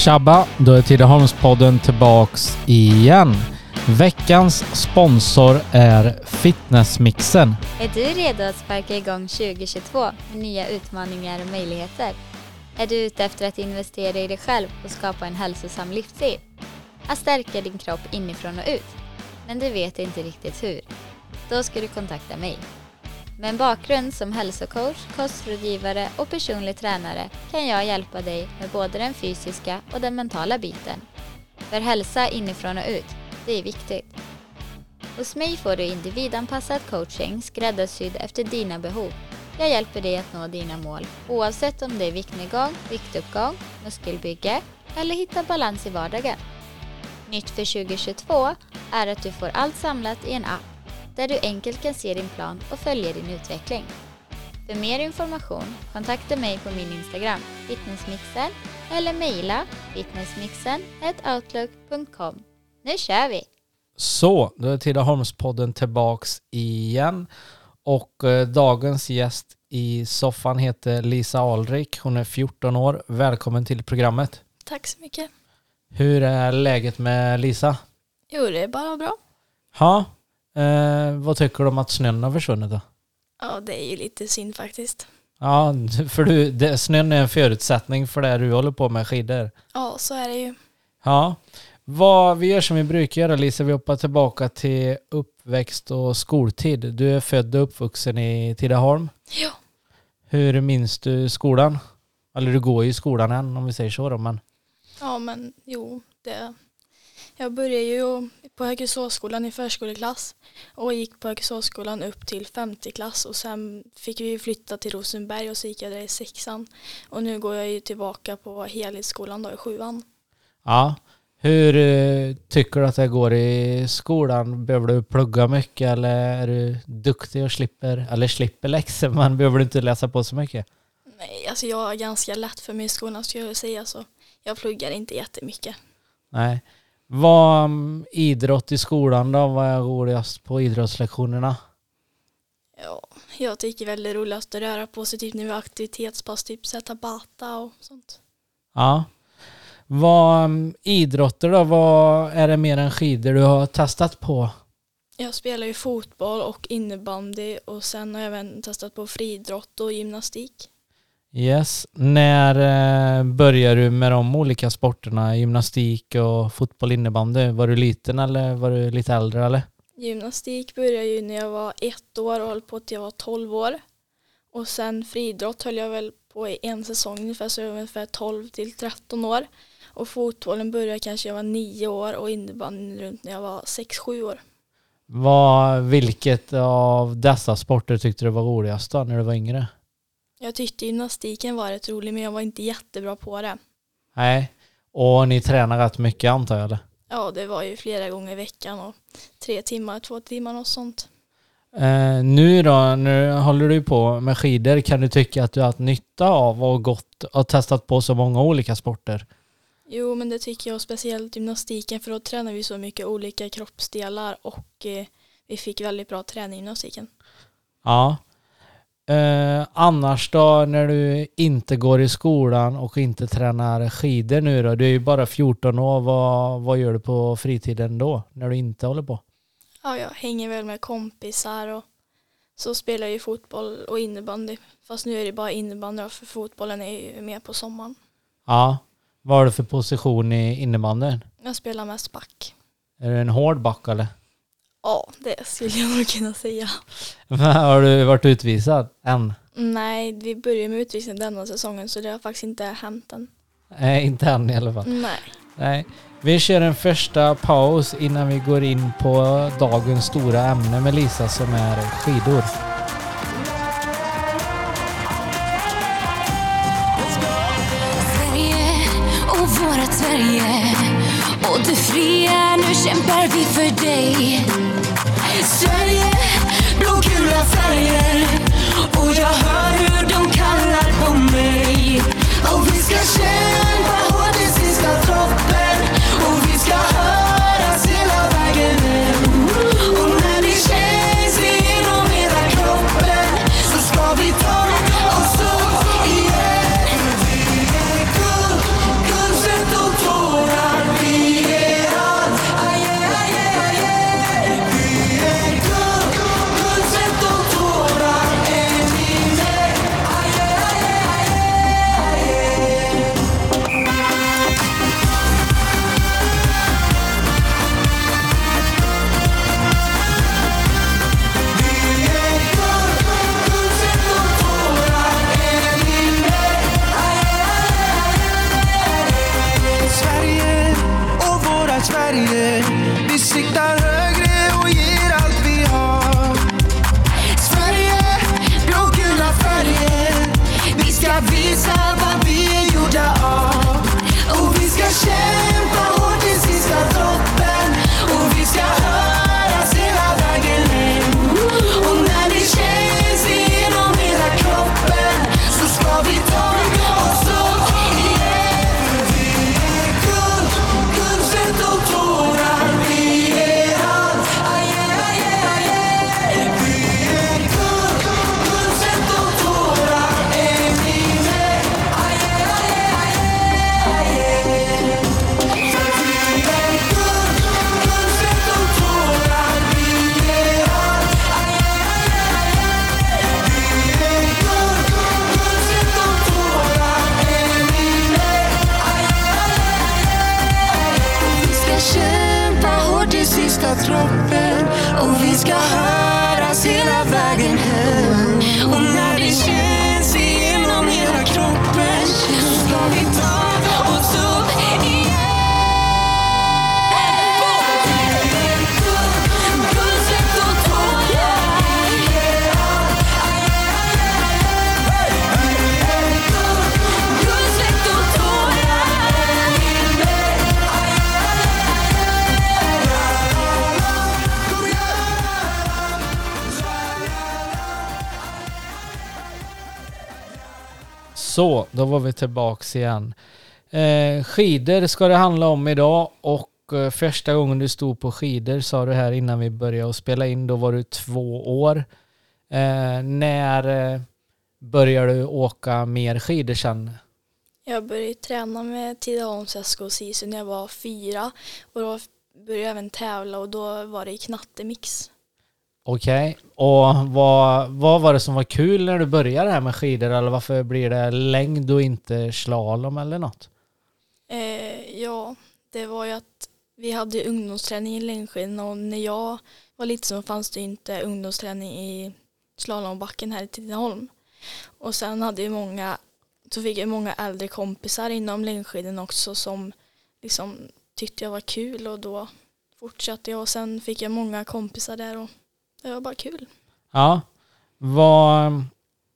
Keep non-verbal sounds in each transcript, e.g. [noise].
Tjabba! Då är Tidaholmspodden tillbaks igen. Veckans sponsor är Fitnessmixen. Är du redo att sparka igång 2022 med nya utmaningar och möjligheter? Är du ute efter att investera i dig själv och skapa en hälsosam livsstil? Att stärka din kropp inifrån och ut? Men du vet inte riktigt hur? Då ska du kontakta mig. Med en bakgrund som hälsocoach, kostrådgivare och personlig tränare kan jag hjälpa dig med både den fysiska och den mentala biten. För hälsa inifrån och ut, det är viktigt. Hos mig får du individanpassad coaching skräddarsydd efter dina behov. Jag hjälper dig att nå dina mål oavsett om det är viktnedgång, viktuppgång, muskelbygge eller hitta balans i vardagen. Nytt för 2022 är att du får allt samlat i en app där du enkelt kan se din plan och följa din utveckling. För mer information kontakta mig på min Instagram, fitnessmixen, eller mejla fitnessmixen.outlook.com. Nu kör vi! Så, då är Tidaholmspodden tillbaks igen. Och eh, dagens gäst i soffan heter Lisa Alrik. Hon är 14 år. Välkommen till programmet. Tack så mycket. Hur är läget med Lisa? Jo, det är bara bra. Ja, eh, vad tycker du om att snön har försvunnit då? Ja, det är ju lite synd faktiskt. Ja, [laughs] för du, det, snön är en förutsättning för det du håller på med skidor. Ja, så är det ju. Ja. Vad vi gör som vi brukar göra Lisa, vi hoppar tillbaka till uppväxt och skoltid. Du är född och uppvuxen i Tidaholm. Ja. Hur minns du skolan? Eller du går ju i skolan än om vi säger så då, men Ja, men jo, det. Jag började ju på Högesåsskolan i förskoleklass och gick på Högesåsskolan upp till femte klass och sen fick vi flytta till Rosenberg och så gick jag där i sexan och nu går jag ju tillbaka på helhetsskolan då i sjuan. ja. Hur eh, tycker du att det går i skolan? Behöver du plugga mycket eller är du duktig och slipper, eller slipper läxor [laughs] men behöver du inte läsa på så mycket? Nej, alltså jag har ganska lätt för mig i skolan skulle jag säga så. Jag pluggar inte jättemycket. Nej. Vad um, idrott i skolan då? Vad är roligast på idrottslektionerna? Ja, jag tycker väl det är roligast att röra på sig typ när vi har aktivitetspass, typ sätta bata och sånt. Ja. Vad um, idrotter då? Vad är det mer än skidor du har testat på? Jag spelar ju fotboll och innebandy och sen har jag även testat på friidrott och gymnastik. Yes. När eh, började du med de olika sporterna? Gymnastik och fotboll, innebandy. Var du liten eller var du lite äldre eller? Gymnastik började ju när jag var ett år och höll på till jag var tolv år. Och sen friidrott höll jag väl på i en säsong ungefär så jag var ungefär 12 till 13 år. Och fotbollen började kanske jag var nio år och innebandyn runt när jag var sex sju år. Vad, vilket av dessa sporter tyckte du var roligast då när du var yngre? Jag tyckte gymnastiken var rätt rolig men jag var inte jättebra på det. Nej. Och ni tränar rätt mycket antar jag eller? Ja, det var ju flera gånger i veckan och tre timmar, två timmar och sånt. Eh, nu då, nu håller du på med skidor. Kan du tycka att du har haft nytta av och gått och testat på så många olika sporter? Jo, men det tycker jag speciellt gymnastiken för då tränar vi så mycket olika kroppsdelar och eh, vi fick väldigt bra träning i gymnastiken. Ja. Eh, annars då när du inte går i skolan och inte tränar skidor nu då? Du är ju bara 14 år. Vad, vad gör du på fritiden då? När du inte håller på? Ja, jag hänger väl med kompisar och så spelar jag ju fotboll och innebandy. Fast nu är det bara innebandy för fotbollen är ju mer på sommaren. Ja. Vad har du för position i innebandyn? Jag spelar mest back. Är du en hård back eller? Ja, det skulle jag nog kunna säga. [laughs] har du varit utvisad än? Nej, vi börjar med utvisning denna säsongen så det har faktiskt inte hänt än. Nej, inte än i alla fall. Nej. Nej. Vi kör en första paus innan vi går in på dagens stora ämne med Lisa som är skidor. Sverige och vårat Sverige och fria, nu kämpar vi för dig. Sverige, blågula färger. Och jag hör hur de kallar på mig. Och vi ska kämpa hårt tills sista droppen. Och vi ska höra Så, då var vi tillbaks igen. Eh, skidor ska det handla om idag och eh, första gången du stod på skidor sa du här innan vi började att spela in, då var du två år. Eh, när eh, började du åka mer skidor sen? Jag började träna med Tidaholms SK och SISU när jag var fyra och då började jag även tävla och då var det i knattemix. Okej, och vad, vad var det som var kul när du började här med skidor eller varför blir det längd och inte slalom eller något? Eh, ja, det var ju att vi hade ungdomsträning i längdskidorna och när jag var liten så fanns det inte ungdomsträning i slalombacken här i Tidaholm. Och sen hade ju många, så fick jag många äldre kompisar inom längdskidorna också som liksom tyckte jag var kul och då fortsatte jag och sen fick jag många kompisar där och det var bara kul. Ja, vad,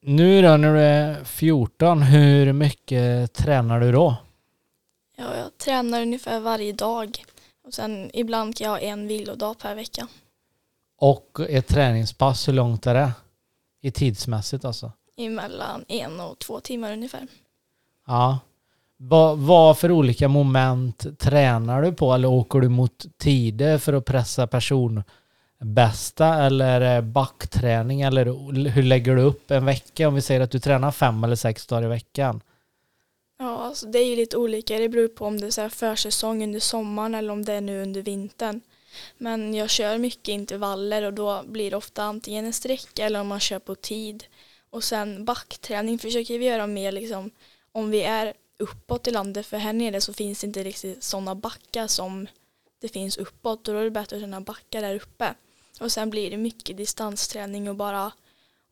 nu då när du är 14, hur mycket tränar du då? Ja, jag tränar ungefär varje dag och sen ibland kan jag ha en vilodag per vecka. Och ett träningspass, hur långt är det? I tidsmässigt alltså? Emellan en och två timmar ungefär. Ja. Vad, vad för olika moment tränar du på eller åker du mot tider för att pressa bästa eller eh, backträning eller hur lägger du upp en vecka om vi säger att du tränar fem eller sex dagar i veckan? Ja, alltså det är ju lite olika. Det beror på om det är så försäsong under sommaren eller om det är nu under vintern. Men jag kör mycket intervaller och då blir det ofta antingen en sträcka eller om man kör på tid. Och sen backträning försöker vi göra mer liksom om vi är uppåt i landet för här nere så finns det inte riktigt sådana backar som det finns uppåt och då är det bättre att träna backar där uppe. Och sen blir det mycket distansträning och bara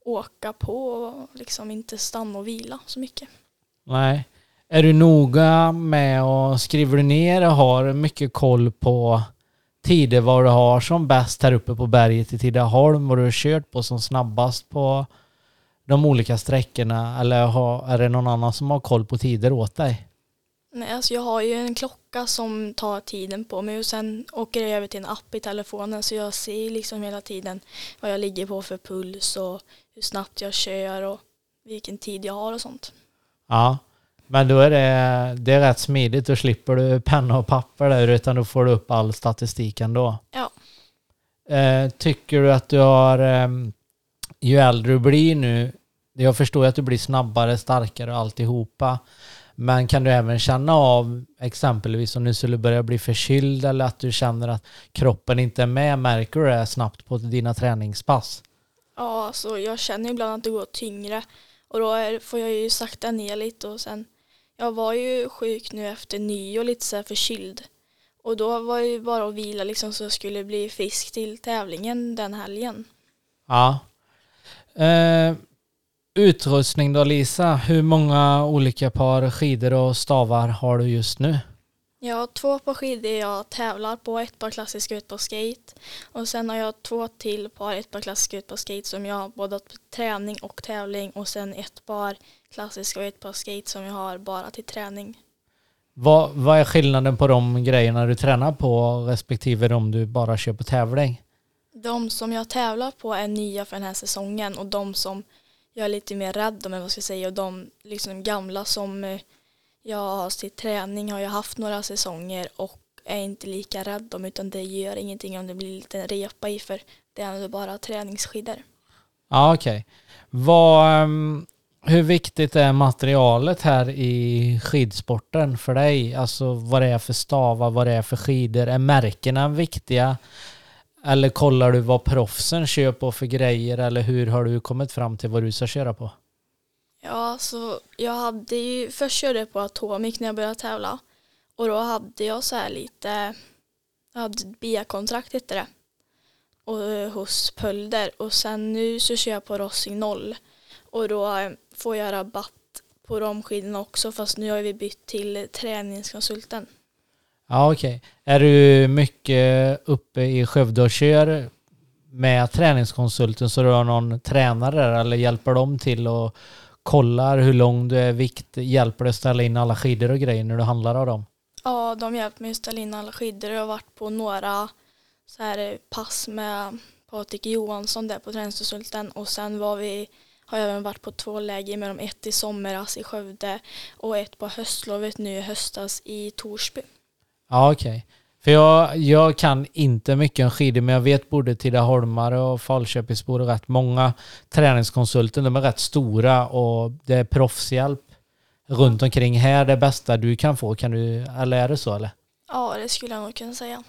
åka på och liksom inte stanna och vila så mycket. Nej. Är du noga med och skriver du ner och har mycket koll på tider vad du har som bäst här uppe på berget i Tidaholm, vad du har kört på som snabbast på de olika sträckorna eller har, är det någon annan som har koll på tider åt dig? Nej, alltså jag har ju en klocka som tar tiden på mig och sen åker jag över till en app i telefonen så jag ser liksom hela tiden vad jag ligger på för puls och hur snabbt jag kör och vilken tid jag har och sånt. Ja, men då är det, det är rätt smidigt. Då slipper du penna och papper där utan då får du upp all statistik ändå. Ja. Eh, tycker du att du har, eh, ju äldre du blir nu, jag förstår att du blir snabbare, starkare och alltihopa. Men kan du även känna av exempelvis om du skulle börja bli förkyld eller att du känner att kroppen inte är med, märker du det snabbt på dina träningspass? Ja, alltså jag känner ibland att det går tyngre och då är, får jag ju sakta ner lite och sen jag var ju sjuk nu efter nyår lite så här förkyld och då var det ju bara att vila liksom så jag skulle bli frisk till tävlingen den helgen. Ja. Eh, utrustning då Lisa, hur många olika par skidor och stavar har du just nu? Jag har två par skidor jag tävlar på, ett par klassiska ut på skate och sen har jag två till par, ett par klassiska ut på skate som jag har både på träning och tävling och sen ett par klassiska och ett par skate som jag har bara till träning. Vad, vad är skillnaden på de grejerna du tränar på respektive de du bara kör på tävling? De som jag tävlar på är nya för den här säsongen och de som jag är lite mer rädd om, eller vad ska jag säga, och de liksom gamla som eh, jag har till träning har jag haft några säsonger och är inte lika rädd om utan det gör ingenting om det blir lite repa i för det är ändå bara träningsskidor. Ja, okej. Vad, ehm, hur viktigt är materialet här i skidsporten för dig? Alltså vad det är för stavar, vad det är för skidor. Är märkena viktiga? Eller kollar du vad proffsen kör på för grejer? Eller hur har du kommit fram till vad du ska köra på? Ja, så jag hade ju, först körde jag på Atomic när jag började tävla och då hade jag så här lite, jag hade ett BIA-kontrakt hette det och, eh, hos Pölder och sen nu så kör jag på Rossing 0 och då eh, får jag rabatt på de skidorna också fast nu har vi bytt till träningskonsulten. Ja, okej. Är du mycket uppe i Skövde och kör med träningskonsulten så du har någon tränare där, eller hjälper de till och kollar hur lång du är, vikt, hjälper det att ställa in alla skidor och grejer när du handlar av dem? Ja, de hjälper mig att ställa in alla skidor jag har varit på några så här pass med Patrik Johansson där på träningskonsulten och sen var vi har jag även varit på två läger med dem. Ett i somras i Skövde och ett på höstlovet nu i höstas i Torsby. Ja, okej. För jag, jag kan inte mycket om skidor, men jag vet både Tidaholmare och Falköpingsbor och rätt många träningskonsulter. De är rätt stora och det är proffshjälp runt omkring. Här det bästa du kan få, kan du, eller är det så eller? Ja, det skulle jag nog kunna säga.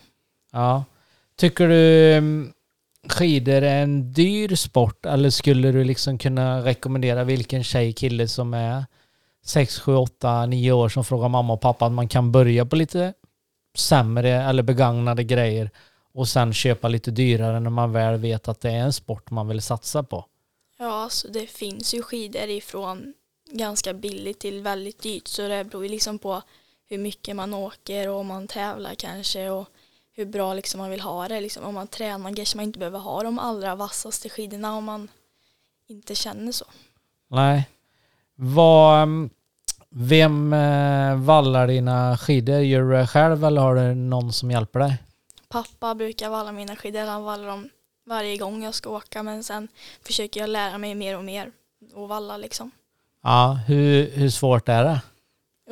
Ja. Tycker du mm, skidor är en dyr sport eller skulle du liksom kunna rekommendera vilken tjej, kille som är 6, 7, 8, 9 år som frågar mamma och pappa att man kan börja på lite sämre eller begagnade grejer och sen köpa lite dyrare när man väl vet att det är en sport man vill satsa på? Ja, alltså det finns ju skidor ifrån ganska billigt till väldigt dyrt så det beror ju liksom på hur mycket man åker och om man tävlar kanske och hur bra liksom man vill ha det. Liksom, om man tränar kanske man inte behöver ha de allra vassaste skidorna om man inte känner så. Nej. Vad, mm, vem eh, vallar dina skidor? Gör du det själv eller har du någon som hjälper dig? Pappa brukar valla mina skidor, han vallar dem varje gång jag ska åka men sen försöker jag lära mig mer och mer och valla liksom. Ja, hur, hur svårt är det?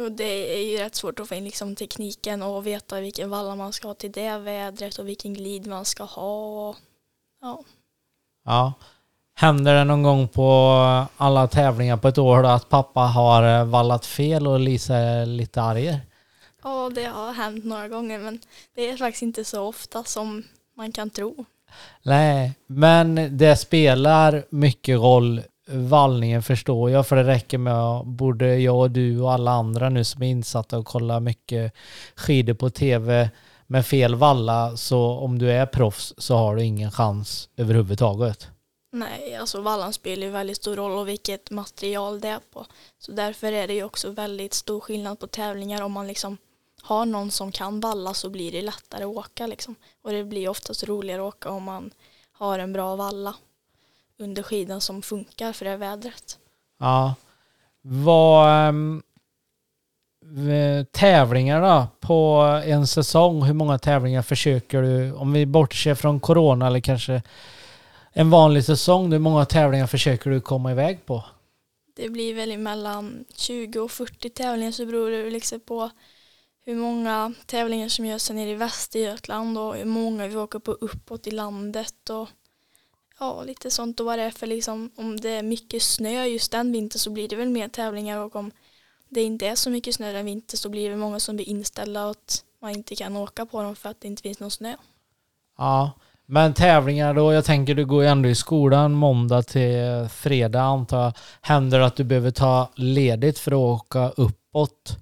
Och det är ju rätt svårt att få in liksom tekniken och veta vilken valla man ska ha till det vädret och vilken glid man ska ha. Och, ja. Ja. Händer det någon gång på alla tävlingar på ett år då att pappa har eh, vallat fel och Lisa är lite arg? ja, det har hänt några gånger men det är faktiskt inte så ofta som man kan tro. Nej, men det spelar mycket roll vallningen förstår jag för det räcker med att både jag och du och alla andra nu som är insatta och kollar mycket skidor på tv med fel valla så om du är proffs så har du ingen chans överhuvudtaget. Nej, alltså vallan spelar ju väldigt stor roll och vilket material det är på. Så därför är det ju också väldigt stor skillnad på tävlingar. Om man liksom har någon som kan valla så blir det lättare att åka liksom. Och det blir oftast roligare att åka om man har en bra valla under skidan som funkar för det vädret. Ja. Vad um, tävlingar då på en säsong? Hur många tävlingar försöker du? Om vi bortser från corona eller kanske en vanlig säsong. Hur många tävlingar försöker du komma iväg på? Det blir väl mellan 20 och 40 tävlingar så beror det liksom på hur många tävlingar som görs nere i Västergötland och hur många vi åker på uppåt i landet och ja, lite sånt och vad det är för liksom om det är mycket snö just den vintern så blir det väl mer tävlingar och om det inte är så mycket snö den vintern så blir det många som blir inställda och att man inte kan åka på dem för att det inte finns någon snö. Ja, men tävlingar då, jag tänker du går ju ändå i skolan måndag till fredag antar jag. Händer det att du behöver ta ledigt för att åka uppåt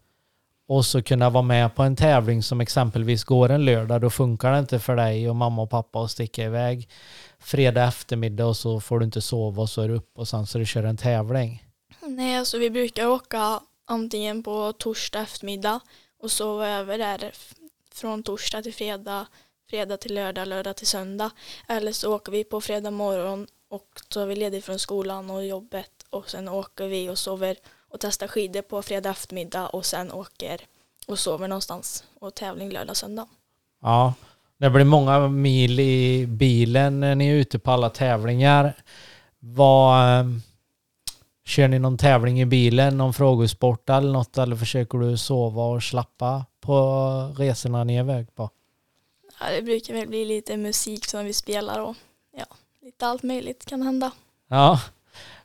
och så kunna vara med på en tävling som exempelvis går en lördag, då funkar det inte för dig och mamma och pappa att sticka iväg fredag eftermiddag och så får du inte sova och så är du upp och sen så du kör en tävling. Nej, alltså vi brukar åka antingen på torsdag eftermiddag och sova över där från torsdag till fredag, fredag till lördag, lördag till söndag. Eller så åker vi på fredag morgon och så är vi lediga från skolan och jobbet och sen åker vi och sover och testar skidor på fredag eftermiddag och sen åker och sover någonstans och tävling lördag, söndag. Ja, det blir många mil i bilen när ni är ute på alla tävlingar. Vad, eh, kör ni någon tävling i bilen, någon frågesport eller något eller försöker du sova och slappa på resorna ni är iväg på? Ja, det brukar väl bli lite musik som vi spelar och ja, lite allt möjligt kan hända. Ja.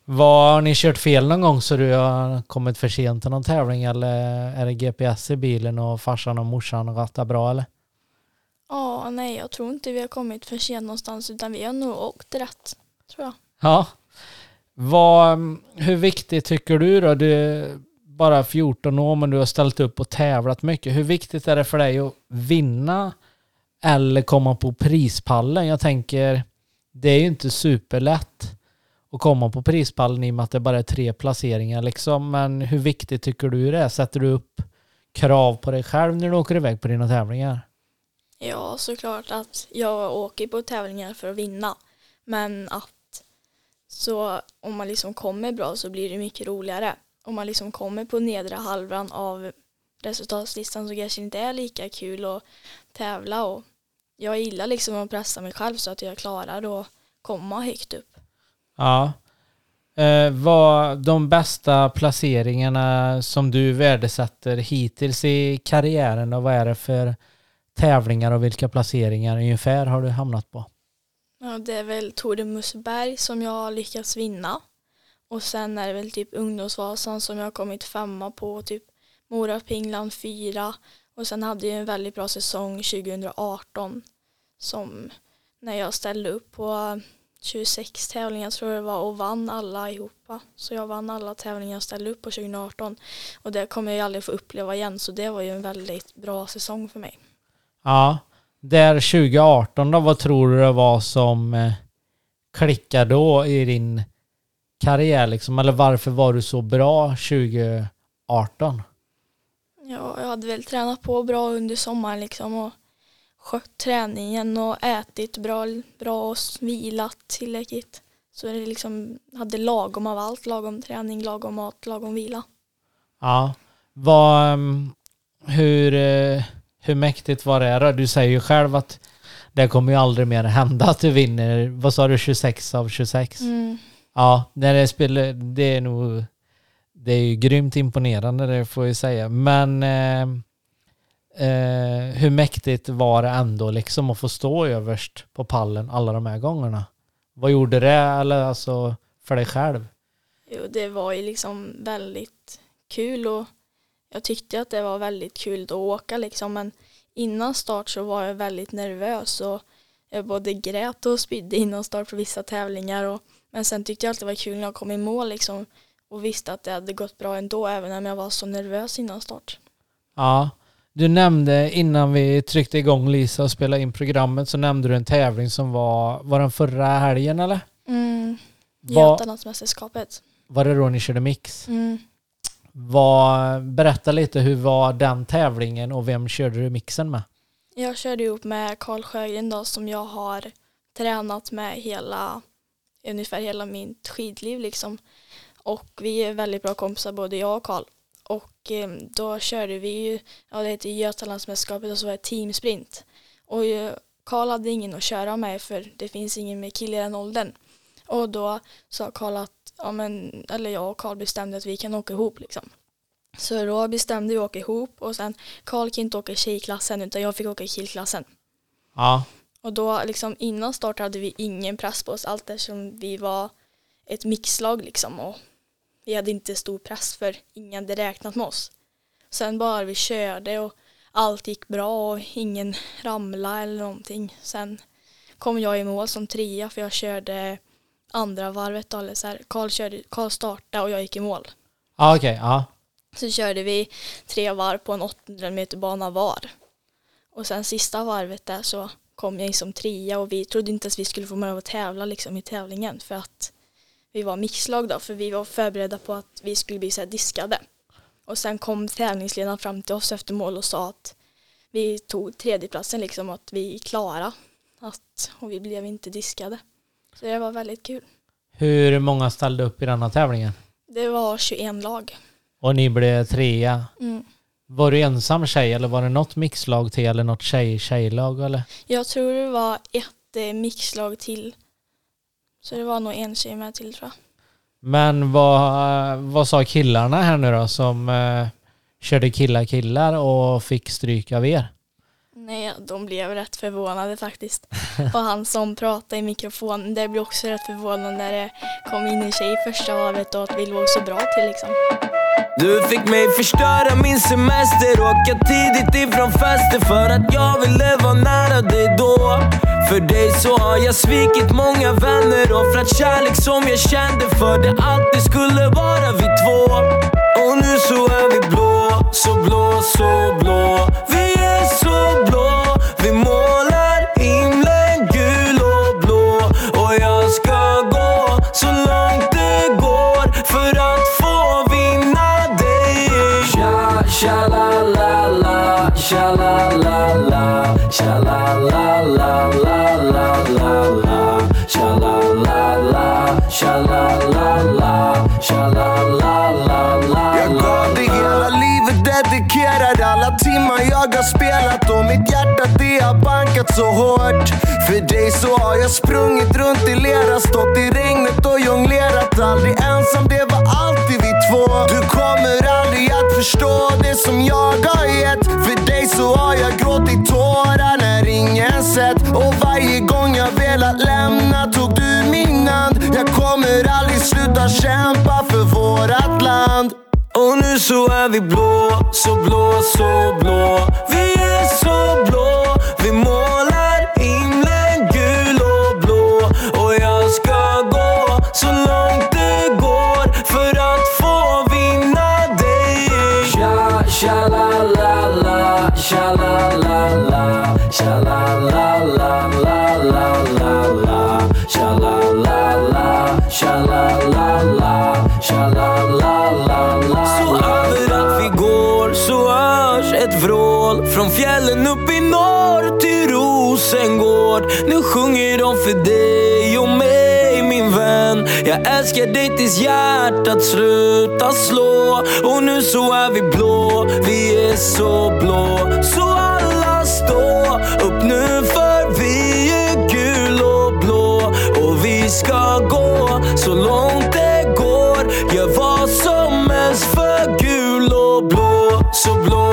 Vad, har ni kört fel någon gång så du har kommit för sent till någon tävling eller är det GPS i bilen och farsan och morsan rattar bra eller? Ja, nej, jag tror inte vi har kommit för sent någonstans utan vi har nog åkt rätt, tror jag. Ja. Vad, hur viktigt tycker du då? Du är bara 14 år men du har ställt upp och tävlat mycket. Hur viktigt är det för dig att vinna eller komma på prispallen? Jag tänker, det är ju inte superlätt att komma på prispallen i och med att det bara är tre placeringar liksom. Men hur viktigt tycker du det är? Sätter du upp krav på dig själv när du åker iväg på dina tävlingar? Ja, såklart att jag åker på tävlingar för att vinna. Men att så om man liksom kommer bra så blir det mycket roligare. Om man liksom kommer på nedre halvan av resultatlistan så kanske det inte är lika kul att tävla och jag gillar liksom att pressa mig själv så att jag klarar att komma högt upp. Ja. Eh, vad de bästa placeringarna som du värdesätter hittills i karriären och vad är det för tävlingar och vilka placeringar ungefär har du hamnat på? Ja, det är väl Tour de som jag har lyckats vinna. Och sen är det väl typ Ungdomsvasan som jag har kommit femma på, typ Mora Pingland fyra. Och sen hade jag en väldigt bra säsong 2018 som när jag ställde upp på 26 tävlingar tror jag det var och vann alla ihopa. Så jag vann alla tävlingar jag ställde upp på 2018 och det kommer jag ju aldrig få uppleva igen så det var ju en väldigt bra säsong för mig. Ja, där 2018 då, vad tror du det var som eh, klickade då i din karriär liksom? Eller varför var du så bra 2018? Ja, jag hade väl tränat på bra under sommaren liksom och skött träningen och ätit bra, bra och vilat tillräckligt. Så det liksom hade lagom av allt, lagom träning, lagom mat, lagom vila. Ja, vad, mm, hur, eh, hur mäktigt var det då? Du säger ju själv att det kommer ju aldrig mer hända att du vinner, vad sa du, 26 av 26? Mm. Ja, när det spelar, det är nog, det är ju grymt imponerande det får jag säga. Men eh, eh, hur mäktigt var det ändå liksom att få stå överst på pallen alla de här gångerna? Vad gjorde det, eller alltså för dig själv? Jo, det var ju liksom väldigt kul och jag tyckte att det var väldigt kul att åka liksom men innan start så var jag väldigt nervös och jag både grät och spydde innan start på vissa tävlingar och, men sen tyckte jag alltid det var kul när jag kom i mål liksom och visste att det hade gått bra ändå även om jag var så nervös innan start. Ja, du nämnde innan vi tryckte igång Lisa och spelade in programmet så nämnde du en tävling som var, var den förra helgen eller? Mm. Götalandsmästerskapet. var det då ni körde mix? Mm. Var, berätta lite, hur var den tävlingen och vem körde du mixen med? Jag körde ihop med Karl Sjögren då som jag har tränat med hela, ungefär hela mitt skidliv liksom. Och vi är väldigt bra kompisar både jag och Karl. Och eh, då körde vi ju, ja det heter Götalandsmästerskapet och så var det teamsprint. Och eh, Karl hade ingen att köra med för det finns ingen med kille i den åldern. Och då sa Karl att, ja men, eller jag och Karl bestämde att vi kan åka ihop liksom. Så då bestämde vi att åka ihop och sen Karl kan inte åka i tjejklassen utan jag fick åka i killklassen. Ja, Och då liksom innan start hade vi ingen press på oss allt eftersom vi var ett mixlag liksom och vi hade inte stor press för ingen hade räknat med oss. Sen bara vi körde och allt gick bra och ingen ramlade eller någonting. Sen kom jag i mål som trea för jag körde andra varvet då, eller så här. Karl, körde, Karl startade och jag gick i mål. ja okej, ja. Så körde vi tre varv på en 800 meter bana var. Och sen sista varvet där så kom jag in som trea och vi trodde inte att vi skulle få med att tävla liksom i tävlingen för att vi var mixlag då för vi var förberedda på att vi skulle bli så här diskade. Och sen kom tävlingsledaren fram till oss efter mål och sa att vi tog tredjeplatsen liksom att vi är klara att, och vi blev inte diskade. Så det var väldigt kul. Hur många ställde upp i denna tävlingen? Det var 21 lag. Och ni blev trea. Mm. Var du ensam tjej eller var det något mixlag till eller något tjej-tjejlag eller? Jag tror det var ett eh, mixlag till. Så det var nog en tjej med till tror jag. Men vad, vad sa killarna här nu då som eh, körde killar-killar och fick stryk av er? Nej, de blev rätt förvånade faktiskt. Och han som pratade i mikrofon, det blev också rätt förvånande när det kom in en tjej i första havet och att vi låg så bra till liksom. Du fick mig förstöra min semester Åka tidigt ifrån fester för att jag ville vara nära dig då För dig så har jag svikit många vänner Offrat kärlek som jag kände för det alltid skulle vara vi två Och nu så är vi blå, så blå, så blå Vi så blå, vi målar himlen gul och blå. Och jag ska gå så långt det går för att få vinna dig. Sha, sha la la la, sha la la la. Sha la la la la la la la. Sha la la la, sha la la la. Sha la spelat och mitt hjärta det har bankat så hårt. För dig så har jag sprungit runt i lera, stått i regnet och jonglerat. Aldrig ensam, det var alltid vi två. Du kommer aldrig att förstå det som jag har gett. För dig så har jag gråtit tårar när ingen sett. Och varje gång jag velat lämna tog du min hand. Jag kommer aldrig sluta kämpa för vårat land. Och nu så är vi blå, så blå, så blå Vi är så blå, vi målar himlen gul och blå Och jag ska gå så långt det går för att få vinna dig Tja, tja-la-la-la, tja-la-la-la. Tja-la-la-la, la la la la Tja-la-la-la, tja-la-la-la, tja-la-la-la. Vrål Från fjällen upp i norr till Rosengård. Nu sjunger de för dig och mig min vän. Jag älskar dig tills hjärtat slutar slå. Och nu så är vi blå, vi är så blå. Så alla stå upp nu för vi är gul och blå. Och vi ska gå så långt det går. Gör vad som helst för gul och blå. Så blå,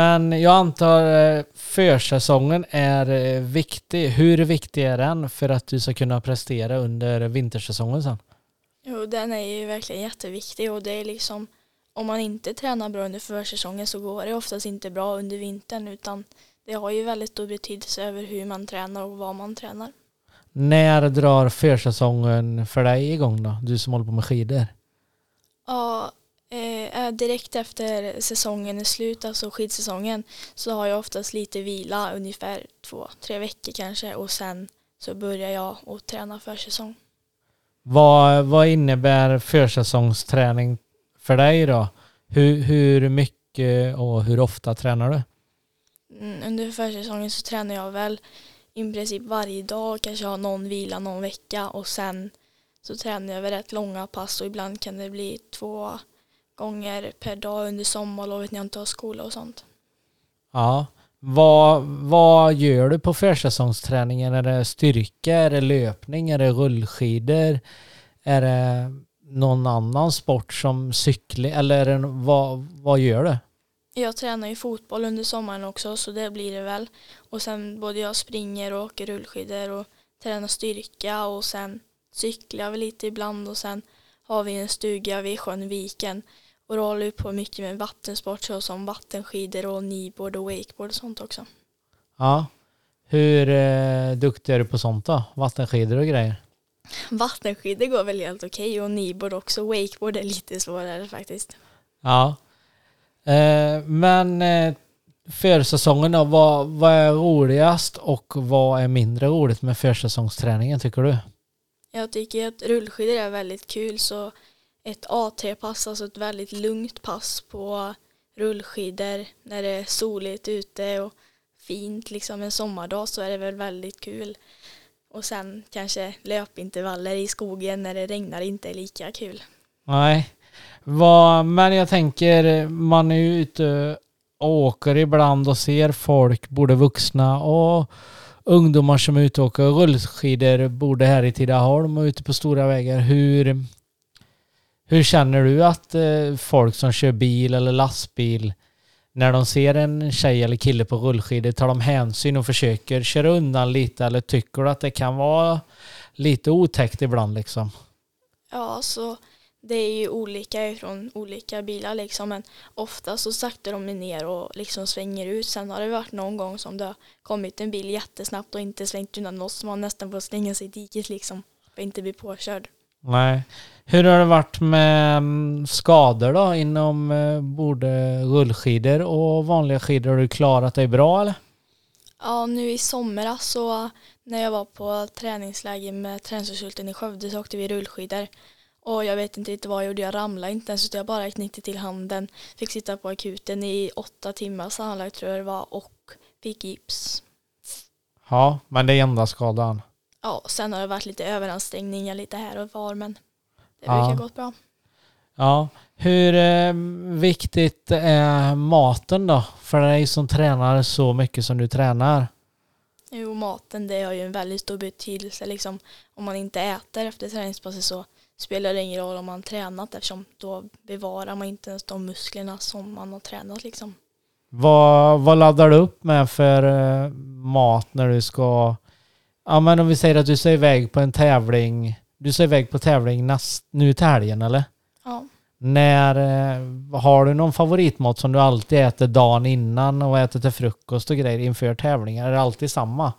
Men jag antar eh, försäsongen är eh, viktig. Hur viktig är den för att du ska kunna prestera under vintersäsongen sen? Jo, den är ju verkligen jätteviktig och det är liksom om man inte tränar bra under försäsongen så går det oftast inte bra under vintern utan det har ju väldigt stor betydelse över hur man tränar och vad man tränar. När drar försäsongen för dig igång då? Du som håller på med skidor. Ja, eh, direkt efter säsongen är slut, alltså skidsäsongen, så har jag oftast lite vila, ungefär två, tre veckor kanske och sen så börjar jag att träna försäsong. Vad, vad innebär försäsongsträning för dig då? Hur, hur mycket och hur ofta tränar du? Mm, under försäsongen så tränar jag väl i princip varje dag, kanske har någon vila någon vecka och sen så tränar jag väl rätt långa pass och ibland kan det bli två gånger per dag under sommarlovet när jag inte har skola och sånt. Ja. Vad, vad gör du på försäsongsträningen? Är det styrka? Är det löpning? Är det rullskidor? Är det någon annan sport som cykling? Eller är det, vad, vad gör du? Jag tränar ju fotboll under sommaren också så det blir det väl. Och sen både jag springer och åker rullskidor och tränar styrka och sen cyklar väl lite ibland och sen har vi en stuga vid sjön Viken och då håller vi på mycket med vattensport så som vattenskidor och kneeboard och wakeboard och sånt också. Ja. Hur eh, duktig är du på sånt då? Vattenskidor och grejer? Vattenskidor går väl helt okej och kneeboard också. Wakeboard är lite svårare faktiskt. Ja. Eh, men eh, försäsongen då, vad, vad är roligast och vad är mindre roligt med försäsongsträningen tycker du? Jag tycker att rullskidor är väldigt kul så ett AT-pass, alltså ett väldigt lugnt pass på rullskidor när det är soligt ute och fint liksom en sommardag så är det väl väldigt kul. Och sen kanske löpintervaller i skogen när det regnar inte är lika kul. Nej. Va, men jag tänker, man är ju ute och åker ibland och ser folk, både vuxna och ungdomar som är ute och åker rullskidor, både här i Tidaholm och ute på stora vägar. Hur, hur känner du att eh, folk som kör bil eller lastbil, när de ser en tjej eller kille på rullskidor, tar de hänsyn och försöker köra undan lite eller tycker du att det kan vara lite otäckt ibland liksom? Ja, så det är ju olika från olika bilar liksom men ofta så saktar de ner och liksom svänger ut. Sen har det varit någon gång som det har kommit en bil jättesnabbt och inte slängt undan oss så man nästan får slänga sig i diket liksom för att inte bli påkörd. Nej. Hur har det varit med mm, skador då inom eh, både rullskidor och vanliga skidor? Har du klarat dig bra eller? Ja, nu i somras så när jag var på träningsläger med träningskonsulten i Skövde så åkte vi rullskidor. Och jag vet inte riktigt vad jag gjorde, jag ramlade inte ens utan jag bara knytte till handen. Fick sitta på akuten i åtta timmar sammanlagt tror jag det var och fick gips. Ja, men det är enda skadan. Ja, sen har det varit lite överansträngningar lite här och var men det brukar gått bra. Ja, hur eh, viktigt är maten då? För dig som tränar så mycket som du tränar. Jo, maten det har ju en väldigt stor betydelse liksom. Om man inte äter efter träningspasset så spelar det ingen roll om man tränat eftersom då bevarar man inte ens de musklerna som man har tränat liksom. Vad, vad laddar du upp med för eh, mat när du ska... Ja men om vi säger att du ska iväg på en tävling. Du ska iväg på tävling näst, nu till helgen eller? Ja. När, eh, har du någon favoritmat som du alltid äter dagen innan och äter till frukost och grejer inför tävlingar? Är det alltid samma?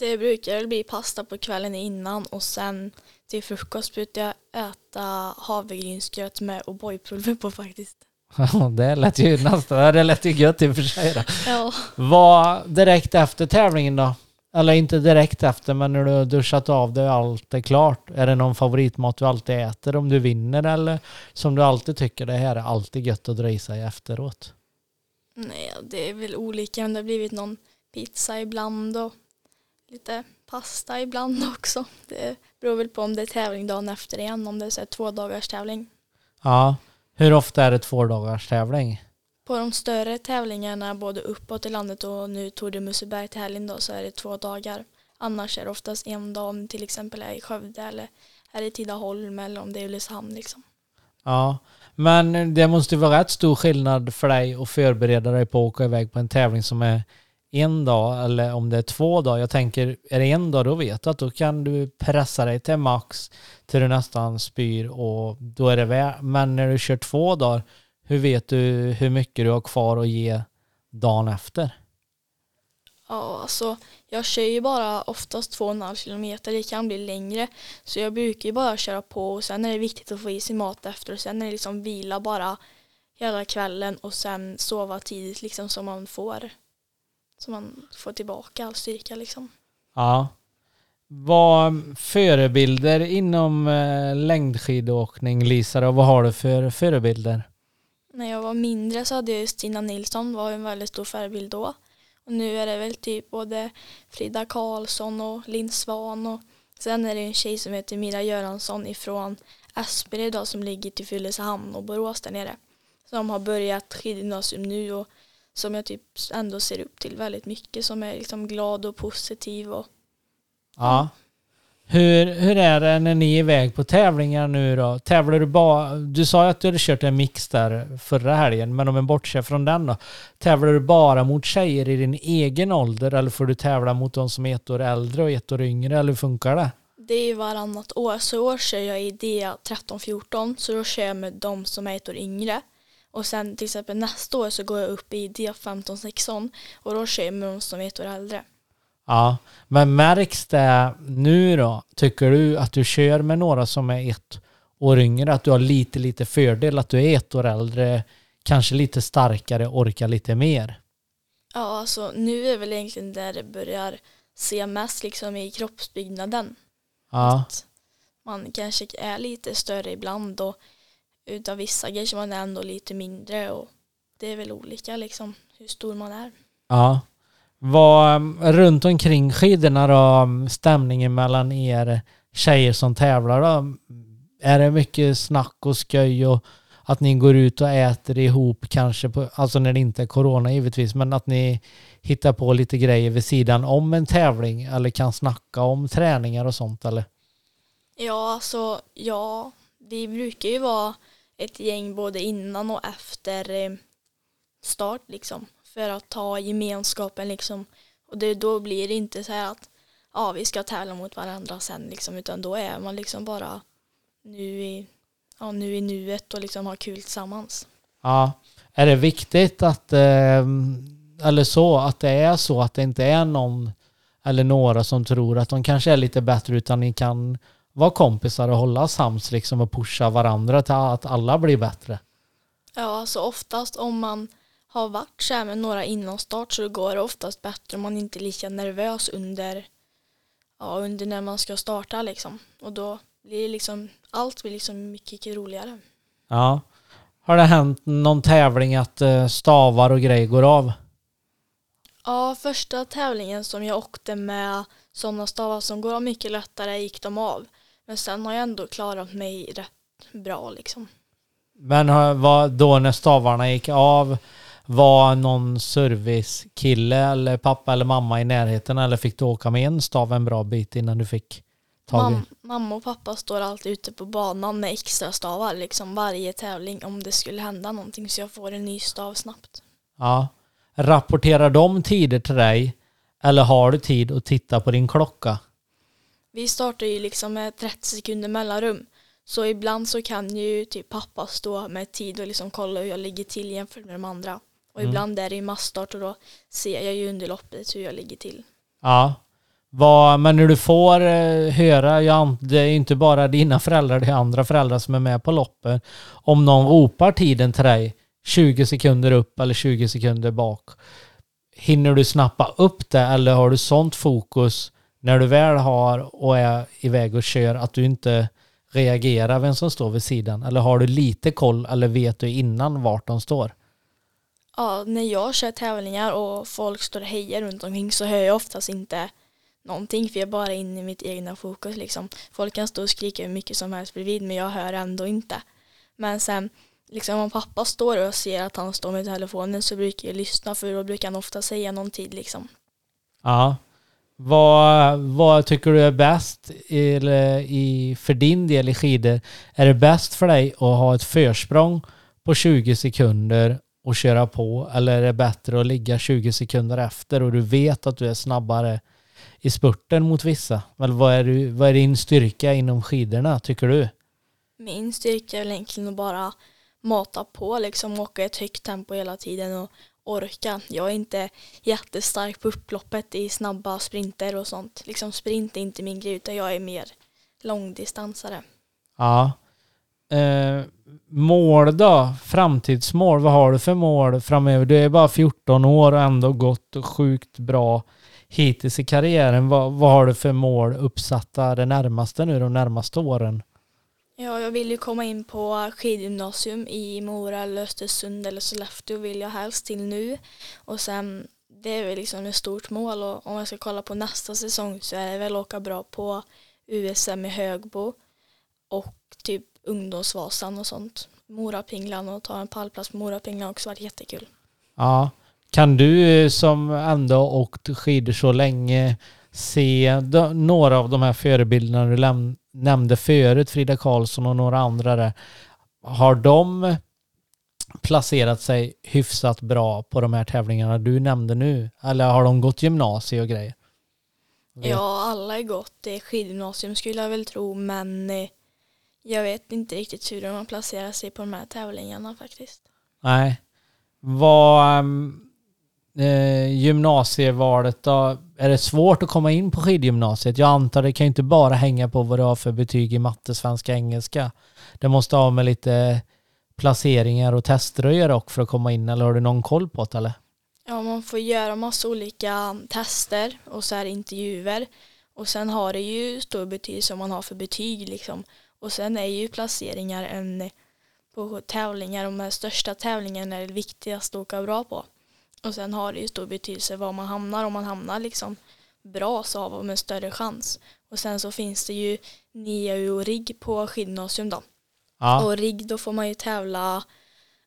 Det brukar bli pasta på kvällen innan och sen till frukost brukar jag äta havregrynsgröt med O'boy-pulver på faktiskt. Ja, det lät ju nästan, det lät ju gött i och för sig. Då. Ja. Vad direkt efter tävlingen då? Eller inte direkt efter, men när du har duschat av dig och allt är klart. Är det någon favoritmat du alltid äter om du vinner eller som du alltid tycker det här är alltid gött att dra i sig efteråt? Nej, det är väl olika men det har blivit någon pizza ibland och lite pasta ibland [laughs] också. Det beror väl på om det är tävling dagen efter igen, om det är så här två dagars tävling. Ja. Hur ofta är det två dagars tävling? På de större tävlingarna både uppåt i landet och nu Tour de Museberg till helgen då så är det två dagar. Annars är det oftast en dag om till exempel är i Skövde eller är i Tidaholm eller om det är Ulricehamn liksom. Ja, men det måste ju vara rätt stor skillnad för dig att förbereda dig på att åka iväg på en tävling som är en dag eller om det är två dagar. Jag tänker, är det en dag då vet du att då kan du pressa dig till max till du nästan spyr och då är det väl Men när du kör två dagar, hur vet du hur mycket du har kvar att ge dagen efter? Ja, alltså jag kör ju bara oftast två och en halv kilometer, det kan bli längre. Så jag brukar ju bara köra på och sen är det viktigt att få i sig mat efter och sen är det liksom vila bara hela kvällen och sen sova tidigt liksom så man får så man får tillbaka all styrka liksom. Ja. Vad förebilder inom eh, längdskidåkning, Lisa, och vad har du för förebilder? När jag var mindre så hade jag Stina Nilsson, var en väldigt stor förebild då. Och nu är det väl typ både Frida Karlsson och Linn Svan och sen är det en tjej som heter Mira Göransson ifrån Aspberg idag som ligger till fylleshamn och Borås där nere. Som har börjat skidgymnasium nu och som jag typ ändå ser upp till väldigt mycket som är liksom glad och positiv och Ja. Hur, hur är det när ni är iväg på tävlingar nu då? Tävlar du bara... Du sa ju att du hade kört en mix där förra helgen, men om en bortser från den då. Tävlar du bara mot tjejer i din egen ålder eller får du tävla mot de som är ett år äldre och ett år yngre eller hur funkar det? Det är ju varannat år, så i år kör jag i DEA 13-14 så då kör jag med de som är ett år yngre. Och sen till exempel nästa år så går jag upp i DEA 15-16 och då kör jag med de som är ett år äldre. Ja, men märks det nu då? Tycker du att du kör med några som är ett år yngre, att du har lite, lite fördel, att du är ett år äldre, kanske lite starkare, orkar lite mer? Ja, alltså nu är väl egentligen där det börjar se mest liksom i kroppsbyggnaden. Ja, Att man kanske är lite större ibland och utav vissa kanske man är ändå lite mindre och det är väl olika liksom hur stor man är. ja. Vad, um, runt omkring skidorna då, um, stämningen mellan er tjejer som tävlar då? Um, är det mycket snack och sköj och att ni går ut och äter ihop kanske, på, alltså när det inte är corona givetvis, men att ni hittar på lite grejer vid sidan om en tävling eller kan snacka om träningar och sånt eller? Ja, alltså ja, vi brukar ju vara ett gäng både innan och efter eh, start liksom för att ta gemenskapen liksom och det, då blir det inte så här att ja, vi ska tävla mot varandra sen liksom utan då är man liksom bara nu i, ja, nu i nuet och liksom har kul tillsammans. Ja. Är det viktigt att, eh, eller så, att det är så att det inte är någon eller några som tror att de kanske är lite bättre utan ni kan vara kompisar och hålla sams liksom och pusha varandra till att alla blir bättre? Ja, alltså oftast om man har varit så här med några innan-start så går det oftast bättre om man inte är lika nervös under, ja, under när man ska starta liksom. Och då blir det liksom, allt blir liksom mycket roligare. Ja. Har det hänt någon tävling att eh, stavar och grejer går av? Ja, första tävlingen som jag åkte med sådana stavar som går av mycket lättare gick de av. Men sen har jag ändå klarat mig rätt bra liksom. Men har- var då när stavarna gick av var någon servicekille eller pappa eller mamma i närheten eller fick du åka med en stav en bra bit innan du fick tag i? Mam, mamma och pappa står alltid ute på banan med extra stavar liksom varje tävling om det skulle hända någonting så jag får en ny stav snabbt. Ja. Rapporterar de tider till dig eller har du tid att titta på din klocka? Vi startar ju liksom med 30 sekunder mellanrum. Så ibland så kan ju typ pappa stå med tid och liksom kolla hur jag ligger till jämfört med de andra. Och Mm. ibland är det ju massstart och då ser jag ju under loppet hur jag ligger till. Ja. Vad, men när du får eh, höra, jag det är inte bara dina föräldrar, det är andra föräldrar som är med på loppet. Om någon ropar tiden till dig, 20 sekunder upp eller 20 sekunder bak. Hinner du snappa upp det eller har du sånt fokus när du väl har och är iväg och kör att du inte reagerar vem som står vid sidan? Eller har du lite koll eller vet du innan vart de står? Ja, när jag kör tävlingar och folk står och hejar runt omkring så hör jag oftast inte någonting för jag är bara inne i mitt egna fokus liksom. Folk kan stå och skrika hur mycket som helst bredvid men jag hör ändå inte. Men sen liksom om pappa står och ser att han står med telefonen så brukar jag lyssna för då brukar han ofta säga någon tid liksom. Ja. Vad, vad tycker du är bäst i, i, för din del i skidor? Är det bäst för dig att ha ett försprång på 20 sekunder och köra på? Eller är det bättre att ligga 20 sekunder efter och du vet att du är snabbare i spurten mot vissa? Eller vad är, du, vad är din styrka inom skidorna tycker du? Min styrka är väl egentligen att bara mata på liksom åka i ett högt tempo hela tiden och orka. Jag är inte jättestark på upploppet i snabba sprinter och sånt. Liksom sprint är inte min grej utan jag är mer långdistansare. Ja. Eh, mål då? Framtidsmål? Vad har du för mål framöver? Du är bara 14 år och ändå gått sjukt bra hittills i karriären. Vad, vad har du för mål uppsatta det närmaste nu de närmaste åren? Ja, jag vill ju komma in på skidgymnasium i Mora eller Östersund eller Sollefteå vill jag helst till nu. Och sen det är väl liksom ett stort mål och om jag ska kolla på nästa säsong så är det väl åka bra på USM i Högbo och typ ungdomsvasan och sånt. Morapinglan och ta en pallplats på Morapinglan har också varit jättekul. Ja. Kan du eh, som ändå åkt skidor så länge se några av de här förebilderna du nämnde förut, Frida Karlsson och några andra där. Har de placerat sig hyfsat bra på de här tävlingarna du nämnde nu? Eller har de gått gymnasie och grejer? Ja, alla. Det är skidgymnasium skulle jag väl tro men eh, jag vet inte riktigt hur de har placerat sig på de här tävlingarna faktiskt. Nej. Vad ehm, eh, gymnasievalet då? Är det svårt att komma in på skidgymnasiet? Jag antar det kan ju inte bara hänga på vad du har för betyg i matte, svenska, engelska. Det måste ha med lite placeringar och tester att göra också för att komma in eller har du någon koll på det eller? Ja, man får göra massa olika tester och så här intervjuer. Och sen har det ju stor betydelse om man har för betyg liksom. Och sen är ju placeringar en på tävlingar, de här största tävlingarna är det viktigaste att åka bra på. Och sen har det ju stor betydelse var man hamnar. Om man hamnar liksom bra så har man en större chans. Och sen så finns det ju NIA och RIG på skidgymnasium då. Ja. Och RIG då får man ju tävla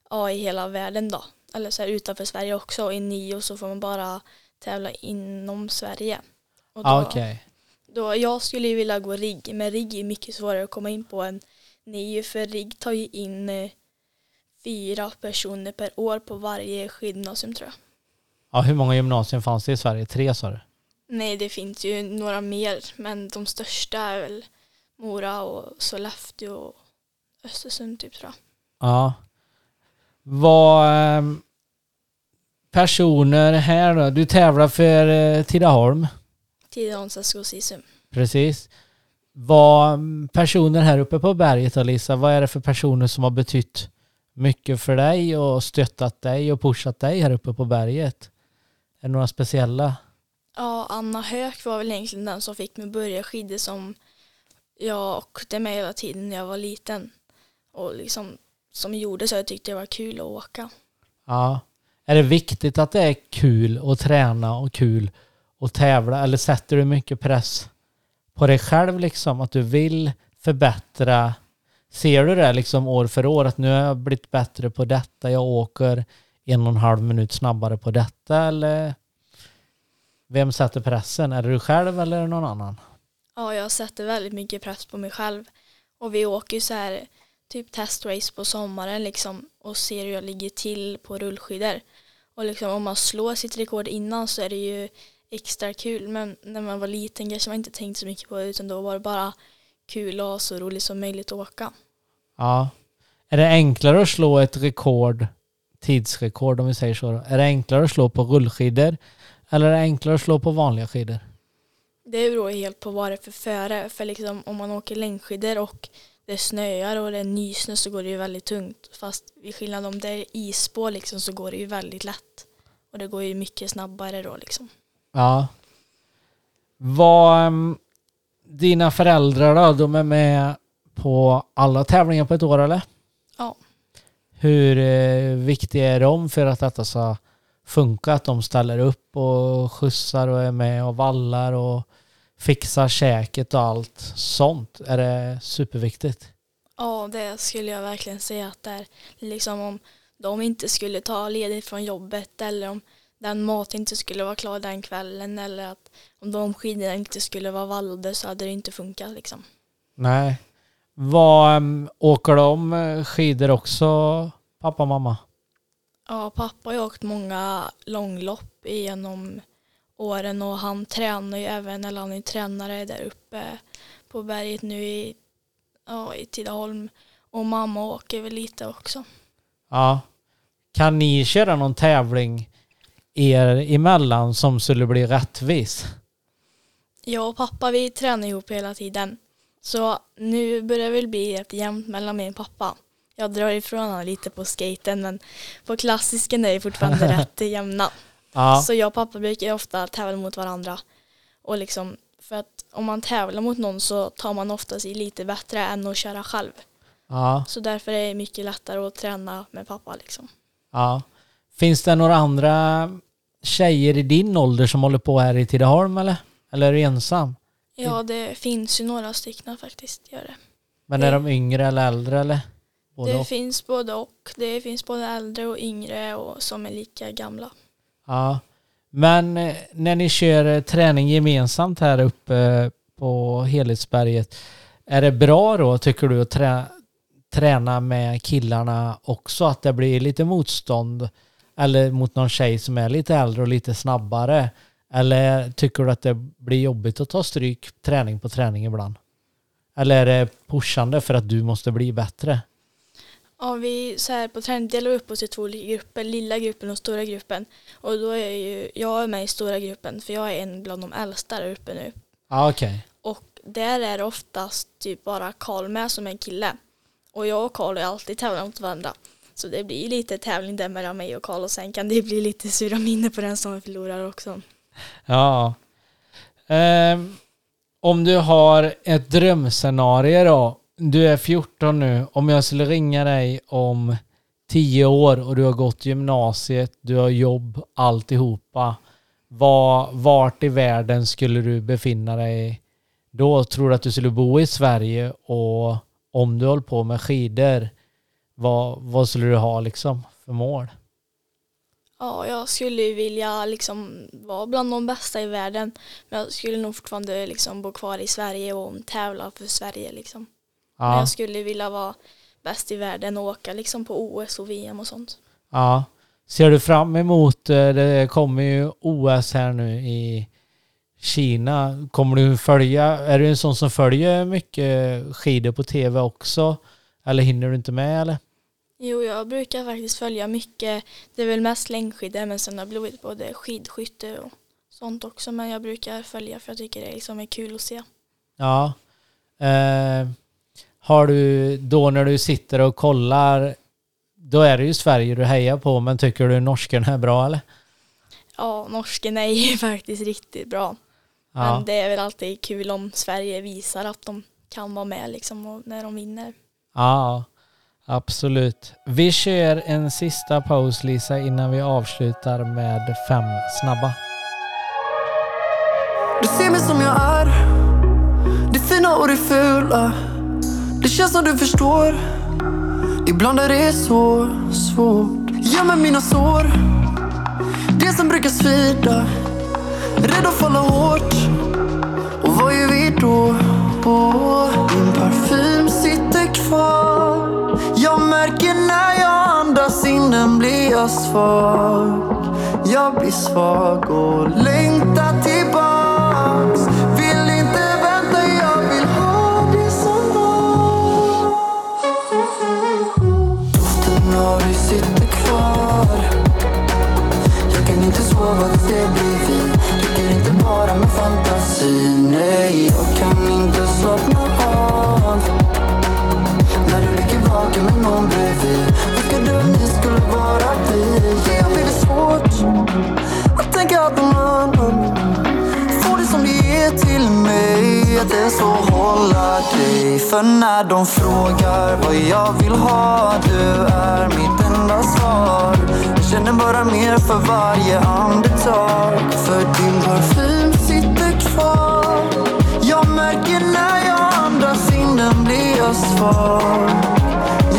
ja, i hela världen då. Eller så här utanför Sverige också. Och i NIO så får man bara tävla inom Sverige. Och då, Ja, Okej. Då, jag skulle ju vilja gå RIG. Men RIG är mycket svårare att komma in på än NIO. För RIG tar ju in eh, fyra personer per år på varje skidgymnasium tror jag. Ja, hur många gymnasier fanns det i Sverige? Tre sa du? Nej, det finns ju några mer. Men de största är väl Mora och Sollefteå och Östersund typ tror jag. Ja. Vad ehm, personer här då? Du tävlar för eh, Tidaholm. Tidaholms SK Sisum. Precis. Vad personer här uppe på berget Alisa, vad är det för personer som har betytt mycket för dig och stöttat dig och pushat dig här uppe på berget? Är det några speciella? Ja, Anna Höök var väl egentligen den som fick mig börja skidor som jag åkte med hela tiden när jag var liten. Och liksom som gjorde så jag tyckte det var kul att åka. Ja. Är det viktigt att det är kul att träna och kul och tävla eller sätter du mycket press på dig själv liksom att du vill förbättra? Ser du det liksom år för år att nu har jag blivit bättre på detta, jag åker en och en halv minut snabbare på detta eller vem sätter pressen? Är det du själv eller är det någon annan? Ja, jag sätter väldigt mycket press på mig själv. Och vi åker ju så här typ testrace på sommaren liksom och ser hur jag ligger till på rullskidor. Och liksom om man slår sitt rekord innan så är det ju extra kul. Men när man var liten kanske man inte tänkte så mycket på det utan då var det bara kul och så roligt som möjligt att åka. Ja. Är det enklare att slå ett rekord, tidsrekord om vi säger så? Är det enklare att slå på rullskidor eller är det enklare att slå på vanliga skidor? Det beror helt på vad det är för före. För liksom om man åker längdskidor och det snöar och det är nysnö så går det ju väldigt tungt. Fast vid skillnad om det är isspår liksom så går det ju väldigt lätt. Och det går ju mycket snabbare då liksom. Ja. Var ehm, dina föräldrar då, de är med på alla tävlingar på ett år eller? Ja. Hur eh, viktiga är de för att detta ska funka? Att de ställer upp och skjutsar och är med och vallar och fixar käket och allt sånt? Är det superviktigt? Ja, det skulle jag verkligen säga att det är. Liksom om de inte skulle ta ledigt från jobbet eller om den maten inte skulle vara klar den kvällen eller att om de skidorna inte skulle vara vallade så hade det inte funkat liksom. Nej. Vad, ehm, åker de eh, skidor också, pappa och mamma? Ja, pappa har ju åkt många långlopp genom åren och han tränar ju även, eller han är tränare där uppe på berget nu i, ja, i Tidaholm. Och mamma åker väl lite också. Ja. Kan ni köra någon tävling er emellan som skulle bli rättvis? Jag och pappa vi tränar ihop hela tiden. Så nu börjar det väl bli rätt jämnt mellan mig och pappa. Jag drar ifrån honom lite på skaten men på klassisken är det fortfarande [laughs] rätt jämna. Ja. Så jag och pappa brukar ofta tävla mot varandra. Och liksom, för att om man tävlar mot någon så tar man oftast i lite bättre än att köra själv. Ja. Så därför är det mycket lättare att träna med pappa liksom. Ja. Finns det några andra tjejer i din ålder som håller på här i Tidaholm eller? Eller är du ensam? Ja, det finns ju några stycken faktiskt, gör det. Men är de yngre eller äldre eller? Både det och. finns både och. Det finns både äldre och yngre och som är lika gamla. Ja. Men eh, när ni kör eh, träning gemensamt här uppe på Helhetsberget, är det bra då tycker du att trä, träna med killarna också? Att det blir lite motstånd? Eller mot någon tjej som är lite äldre och lite snabbare? Eller tycker du att det blir jobbigt att ta stryk träning på träning ibland? Eller är det pushande för att du måste bli bättre? Ja, vi så här på träning delar vi upp oss i två grupper, lilla gruppen och stora gruppen. Och då är ju jag är med i stora gruppen för jag är en bland de äldsta där uppe nu. Ja, okej. Och där är det oftast typ bara Karl med som är en kille. Och jag och Karl ju alltid tävlat mot varandra. Så det blir ju lite tävling där mellan mig och Karl och sen kan det bli lite sura minnen på den som förlorar också. Ja. Um, om du har ett drömscenario då. Du är 14 nu. Om jag skulle ringa dig om 10 år och du har gått gymnasiet, du har jobb, alltihopa. Var, vart i världen skulle du befinna dig då? Tror du att du skulle bo i Sverige och om du håller på med skidor, vad, vad skulle du ha liksom för mål? Ja, jag skulle vilja liksom vara bland de bästa i världen. Men jag skulle nog fortfarande liksom bo kvar i Sverige och tävla för Sverige liksom. Men Ja, jag skulle vilja vara bäst i världen och åka liksom på OS och VM och sånt. ja. Ser du fram emot, eh, det kommer ju OS här nu i Kina. Kommer du följa, är du en sån som följer mycket skidor på tv också? Eller hinner du inte med eller? Jo, jag brukar faktiskt följa mycket. Det är väl mest längdskidor men sen har det blivit både skidskytte och sånt också. Men jag brukar följa för jag tycker det liksom är kul att se. Ja. Eh, har du då när du sitter och kollar då är det ju Sverige du hejar på, men tycker du norsken är bra eller? Ja, norsken är ju [laughs] faktiskt riktigt bra. Ja, Men det är väl alltid kul om Sverige visar att de kan vara med liksom när de vinner. ja absolut. Vi kör en sista paus Lisa innan vi avslutar med fem snabba. Du ser mig som jag är. Det fina och det fula. Det känns som du förstår. Ibland är det så svårt. Gömmer mina sår. Det som brukar svida. Rädd att falla hårt. Och vad gör vi då? Din parfym sitter kvar. Jag märker när jag andas in den blir jag svag Jag blir svag och längtar tillbaks. Vill inte vänta, jag vill ha det som var. Doften av dig sitter kvar. Jag kan inte sova tills det blir vi Räcker inte bara med fantasi. Nej, jag kan inte slappna av ligger med någon bredvid. Önskar du att ni skulle vara vi Jag blir det svårt. Att tänka att någon annan får det som det ger till mig. Att ens få hålla dig. För när de frågar vad jag vill ha Du är mitt enda svar. Jag känner bara mer för varje andetag. För din parfym sitter kvar. Jag märker när jag andas in den blir jag svag.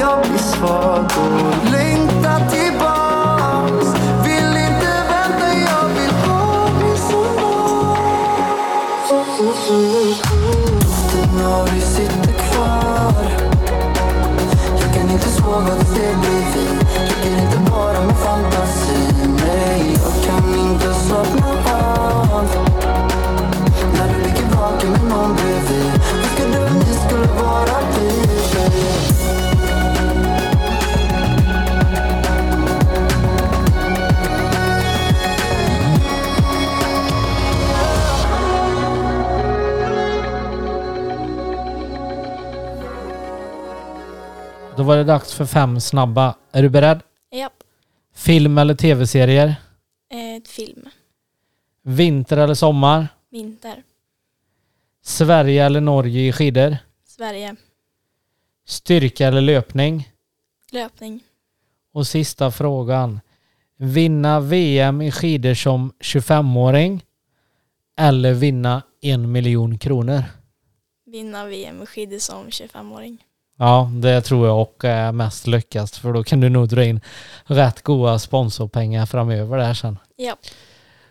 Jag blir svag och var det dags för fem snabba. Är du beredd? Japp, Film eller tv-serier? ett film. Vinter eller sommar? Vinter. Sverige eller Norge i skidor? Sverige. Styrka eller löpning? Löpning. Och sista frågan. Vinna VM i skidor som 25-åring eller vinna en miljon kronor? Vinna VM med skidor som 25-åring. Ja, det tror jag och är mest lyckas för då kan du nog dra in rätt goda sponsorpengar framöver där sen. Japp.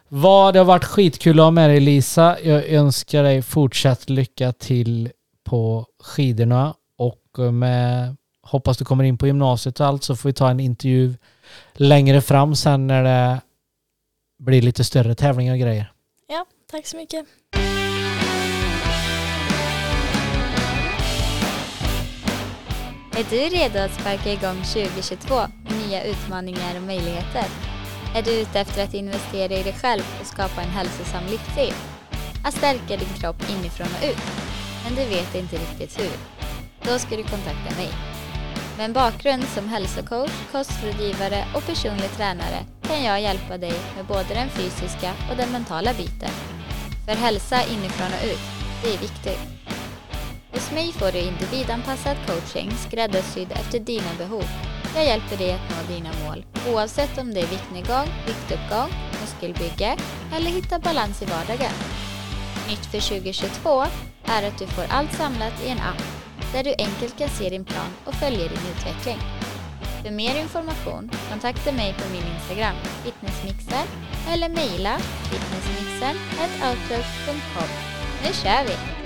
Vad det har varit skitkul att ha med dig Lisa. Jag önskar dig fortsatt lycka till på skidorna och med hoppas du kommer in på gymnasiet och allt så får vi ta en intervju längre fram sen när det blir lite större tävlingar och grejer. Ja, tack så mycket. Är du redo att sparka igång 2022 med nya utmaningar och möjligheter? Är du ute efter att investera i dig själv och skapa en hälsosam livsstil? Att stärka din kropp inifrån och ut? Men du vet inte riktigt hur? Då ska du kontakta mig. Med en bakgrund som hälsocoach, kostrådgivare och personlig tränare kan jag hjälpa dig med både den fysiska och den mentala biten. För hälsa inifrån och ut, det är viktigt. Hos mig får du individanpassad coaching skräddarsydd efter dina behov. Jag hjälper dig att nå dina mål oavsett om det är viktnedgång, viktuppgång, muskelbygge eller hitta balans i vardagen. Nytt för 2022 är att du får allt samlat i en app där du enkelt kan se din plan och följa din utveckling. För mer information kontakta mig på min Instagram, fitnessmixer, eller mejla fitnessmixern.outlook.com. Nu kör vi!